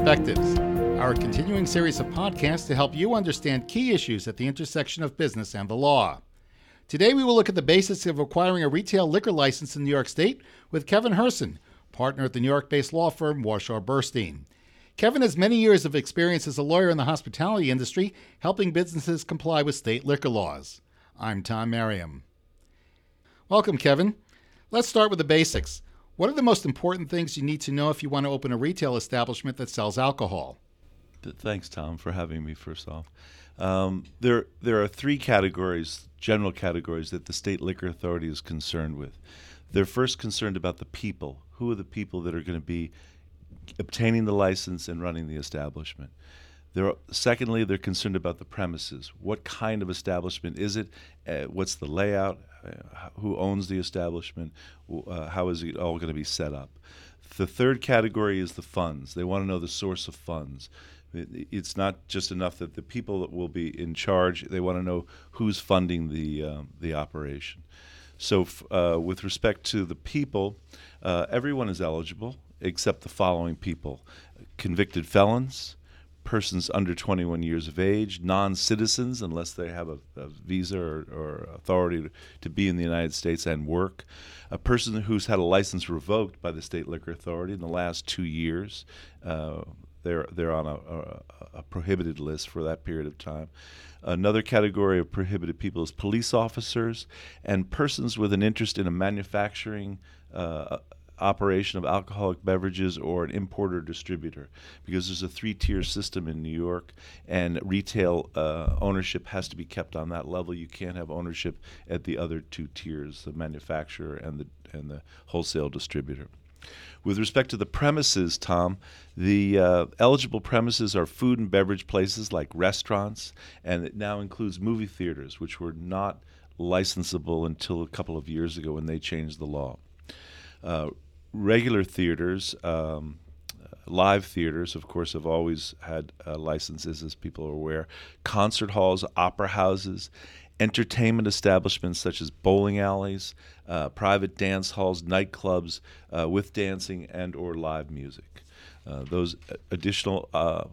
Perspectives, our continuing series of podcasts to help you understand key issues at the intersection of business and the law. Today, we will look at the basics of acquiring a retail liquor license in New York State with Kevin Herson, partner at the New York based law firm Warshaw Burstein. Kevin has many years of experience as a lawyer in the hospitality industry, helping businesses comply with state liquor laws. I'm Tom Merriam. Welcome, Kevin. Let's start with the basics. What are the most important things you need to know if you want to open a retail establishment that sells alcohol? Thanks, Tom, for having me. First off, um, there there are three categories, general categories that the state liquor authority is concerned with. They're first concerned about the people. Who are the people that are going to be obtaining the license and running the establishment? They're, secondly, they're concerned about the premises. What kind of establishment is it? Uh, what's the layout? Who owns the establishment, uh, how is it all going to be set up. The third category is the funds. They want to know the source of funds. It's not just enough that the people that will be in charge. They want to know who's funding the um, the operation. So, uh, with respect to the people, uh, everyone is eligible except the following people: convicted felons, persons under 21 years of age, non citizens, unless they have a, a visa or, or authority to, be in the United States and work, a person who's had a license revoked by the state liquor authority in the last two years. Uh, they're, they're on a, a, a, prohibited list for that period of time. Another category of prohibited people is police officers and persons with an interest in a manufacturing uh, operation of alcoholic beverages or an importer distributor because there's a three tier system in New York and retail uh, ownership has to be kept on that level. You can't have ownership at the other two tiers, the manufacturer and the and the wholesale distributor. With respect to the premises, Tom, the uh, eligible premises are food and beverage places like restaurants, and it now includes movie theaters, which were not licensable until a couple of years ago when they changed the law. Uh, regular theaters, um, live theaters, of course, have always had uh, licenses, as people are aware. Concert halls, opera houses, entertainment establishments such as bowling alleys, uh, private dance halls, nightclubs uh, with dancing and or live music. Uh, those additional uh,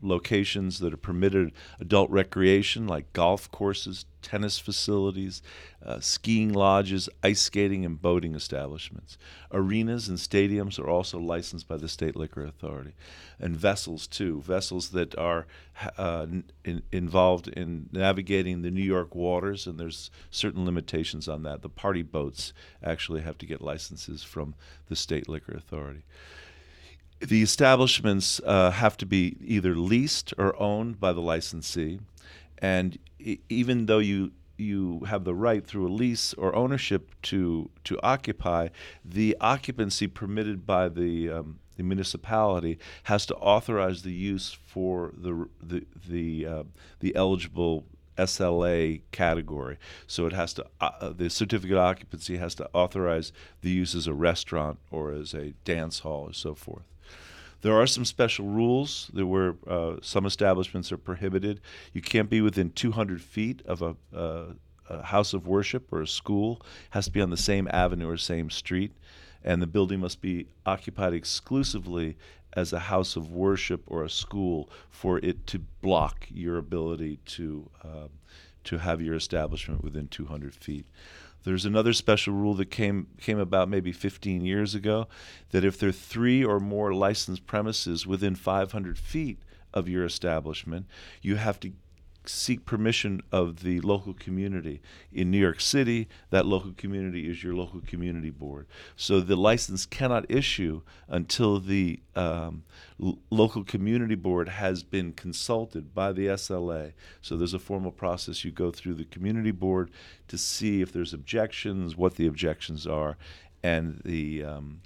locations that are permitted adult recreation like golf courses, tennis facilities, uh, skiing lodges, ice skating, and boating establishments. Arenas and stadiums are also licensed by the State Liquor Authority. And vessels, too, vessels that are uh, in, involved in navigating the New York waters, and there's certain limitations on that. The party boats actually have to get licenses from the State Liquor Authority the establishments uh, have to be either leased or owned by the licensee, and e- even though you you have the right through a lease or ownership to to occupy, the occupancy permitted by the um, the municipality has to authorize the use for the the the, uh, the eligible SLA category. So it has to uh, the certificate of occupancy has to authorize the use as a restaurant or as a dance hall or so forth. There are some special rules that where uh, some establishments are prohibited. You can't be within 200 feet of a, a house of worship or a school. It has to be on the same avenue or same street, and the building must be occupied exclusively as a house of worship or a school for it to block your ability to uh, to have your establishment within 200 feet. There's another special rule that came came about maybe 15 years ago that if there are three or more licensed premises within 500 feet of your establishment, you have to seek permission of the local community. In New York City, that local community is your local community board. So the license cannot issue until the um, local community board has been consulted by the SLA. So there's a formal process you go through the community board to see if there's objections, what the objections are, and the um,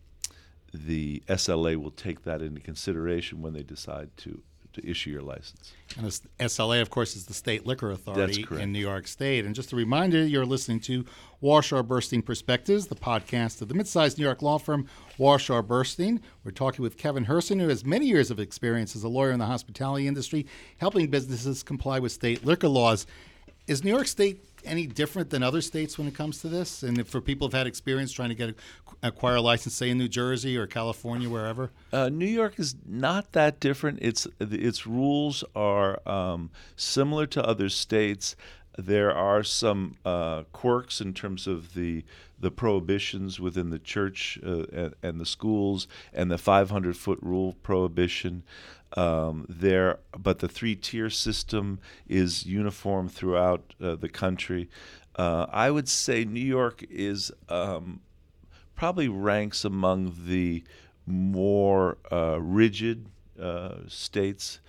the SLA will take that into consideration when they decide to to issue your license. And SLA, of course, is the state liquor authority in New York State. And just a reminder, you're listening to Warshaw Burstein Perspectives, the podcast of the mid-sized New York law firm Warshaw Burstein. We're talking with Kevin Herson, who has many years of experience as a lawyer in the hospitality industry, helping businesses comply with state liquor laws. Is New York State any different than other states when it comes to this? And for people who've had experience trying to get a, acquire a license, say in New Jersey or California, wherever. Uh, New York is not that different. Its its rules are um, similar to other states. There are some uh, quirks in terms of the the prohibitions within the church uh, and, and, the schools and the 500 foot rule prohibition. Um, there, but the three tier system is uniform throughout uh, the country. Uh, I would say New York is um, probably ranks among the more uh, rigid uh, states,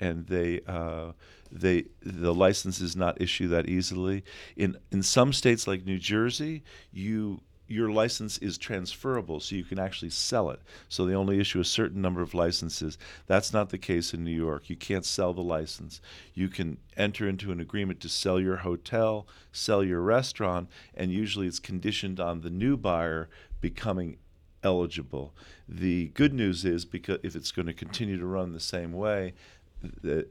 and they they the license is not issued that easily. In in some states like New Jersey, you your license is transferable, so you can actually sell it. So they only issue a certain number of licenses. That's not the case in New York. You can't sell the license. You can enter into an agreement to sell your hotel, sell your restaurant, and usually it's conditioned on the new buyer becoming eligible. The good news is because if it's going to continue to run the same way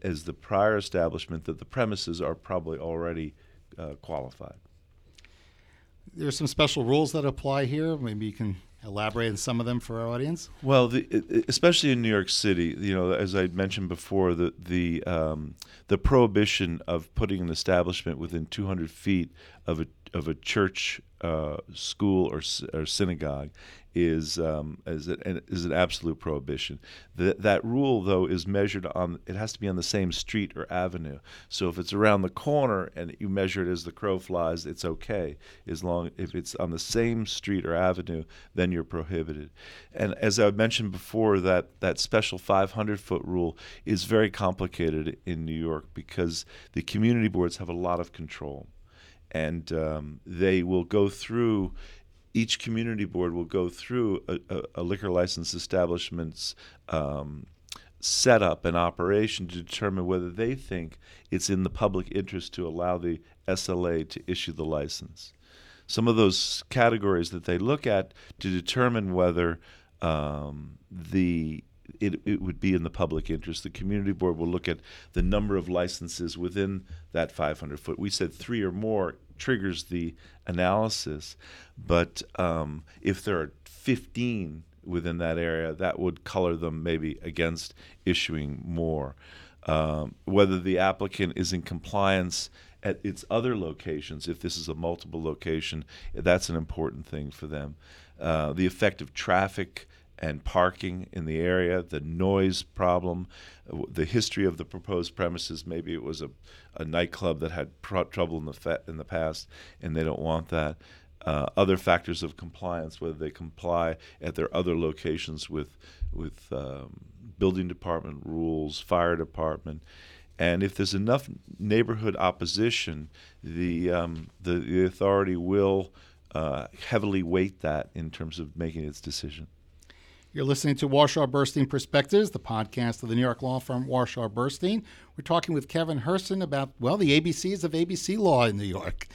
as the prior establishment, that the premises are probably already uh, qualified there's some special rules that apply here. Maybe you can elaborate on some of them for our audience. Well, the, especially in New York City, you know, as I mentioned before, the the um, the prohibition of putting an establishment within 200 feet of a of a church, uh, school, or, or synagogue is um, is, an, is an absolute prohibition. That that rule though is measured on it has to be on the same street or avenue. So if it's around the corner and you measure it as the crow flies, it's okay. As long if it's on the same street or avenue, then you're prohibited. And as I mentioned before, that that special 500 foot rule is very complicated in New York because the community boards have a lot of control, and um, they will go through each community board will go through a, a, a liquor license establishment's um, setup and operation to determine whether they think it's in the public interest to allow the SLA to issue the license. Some of those categories that they look at to determine whether um, the it, it would be in the public interest. The community board will look at the number of licenses within that 500 foot. We said three or more triggers the analysis. But um, if there are 15 within that area, that would color them maybe against issuing more. Um, whether the applicant is in compliance at its other locations, if this is a multiple location, that's an important thing for them. Uh, the effect of traffic and parking in the area, the noise problem, the history of the proposed premises. Maybe it was a, a nightclub that had pr- trouble in the fa- in the past, and they don't want that. Uh, other factors of compliance, whether they comply at their other locations with with um, building department rules, fire department, and if there's enough neighborhood opposition, the um, the, the, authority will uh, heavily weight that in terms of making its decision. You're listening to Warshaw Burstein Perspectives, the podcast of the New York law firm Warshaw Burstein. We're talking with Kevin Herson about, well, the ABCs of ABC law in New York.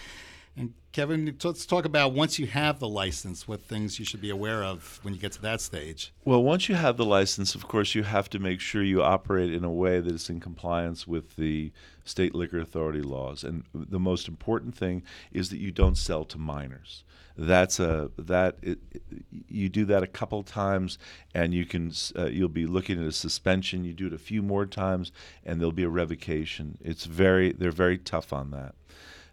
And Kevin, let's talk about once you have the license, what things you should be aware of when you get to that stage. Well, once you have the license, of course, you have to make sure you operate in a way that is in compliance with the state liquor authority laws. And the most important thing is that you don't sell to minors that's a that it, you do that a couple times and you can uh, you'll be looking at a suspension you do it a few more times and there'll be a revocation it's very they're very tough on that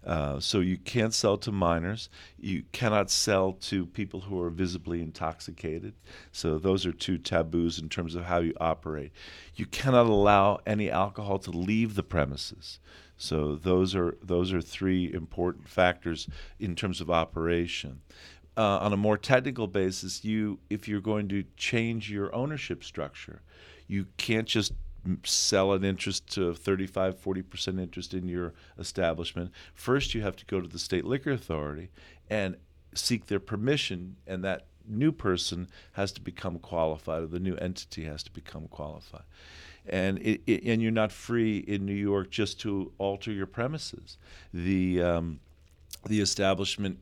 uh, so you can't sell to minors. You cannot sell to people who are visibly intoxicated. So those are two taboos in terms of how you operate. You cannot allow any alcohol to leave the premises. So those are those are three important factors in terms of operation. Uh, on a more technical basis, you if you're going to change your ownership structure, you can't just sell an interest to 35 40% interest in your establishment first you have to go to the state liquor authority and seek their permission and that new person has to become qualified or the new entity has to become qualified and it, it, and you're not free in New York just to alter your premises. The um, the establishment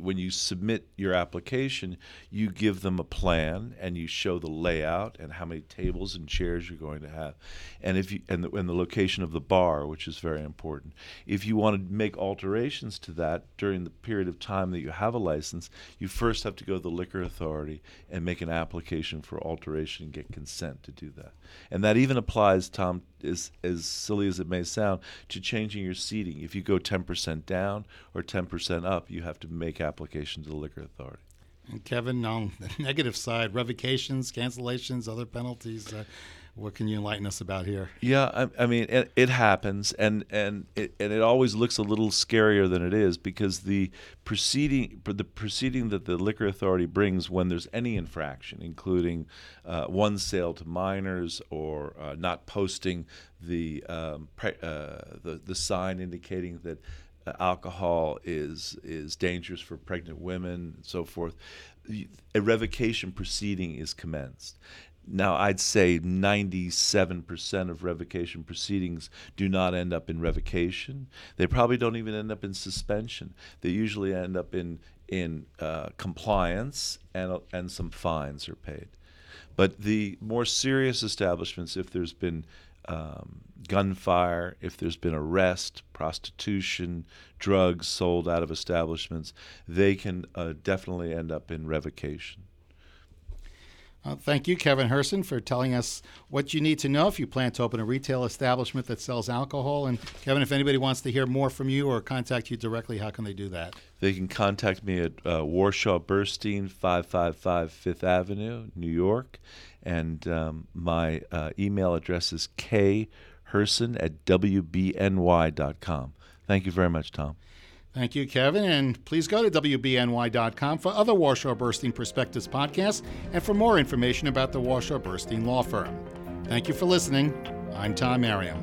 when you submit your application you give them a plan and you show the layout and how many tables and chairs you're going to have. And if you and the, and the location of the bar which is very important. If you want to make alterations to that during the period of time that you have a license you first have to go to the liquor authority and make an application for alteration and get consent to do that. And that even applies tom as as silly as it may sound to changing your seating if you go 10% down or 10 10% up, you have to make application to the liquor authority. And Kevin, on the negative side, revocations, cancellations, other penalties. Uh, what can you enlighten us about here? Yeah, I, I mean, it, it, happens, and and it, and it always looks a little scarier than it is because the proceeding the proceeding that the liquor authority brings when there's any infraction, including uh, one sale to minors or uh, not posting the, um, pre, uh, the the sign indicating that alcohol is is dangerous for pregnant women and so forth, a revocation proceeding is commenced. Now, I'd say 97% of revocation proceedings do not end up in revocation. They probably don't even end up in suspension. They usually end up in in uh, compliance and and some fines are paid. But the more serious establishments, if there's been um, gunfire, if there's been arrest, prostitution, drugs sold out of establishments, they can uh, definitely end up in revocation. Uh, thank you, Kevin Herson, for telling us what you need to know if you plan to open a retail establishment that sells alcohol. And Kevin, if anybody wants to hear more from you or contact you directly, how can they do that? They can contact me at uh, Warshaw Burstein, 555 Fifth Avenue, New York. And um, my uh, email address is kherson at wbny.com. Thank you very much, Tom. Thank you, Kevin. And please go to WBNY.com for other Warshaw Burstein Perspectives podcasts and for more information about the Warshaw Burstein Law Firm. Thank you for listening. I'm Tom Merriam.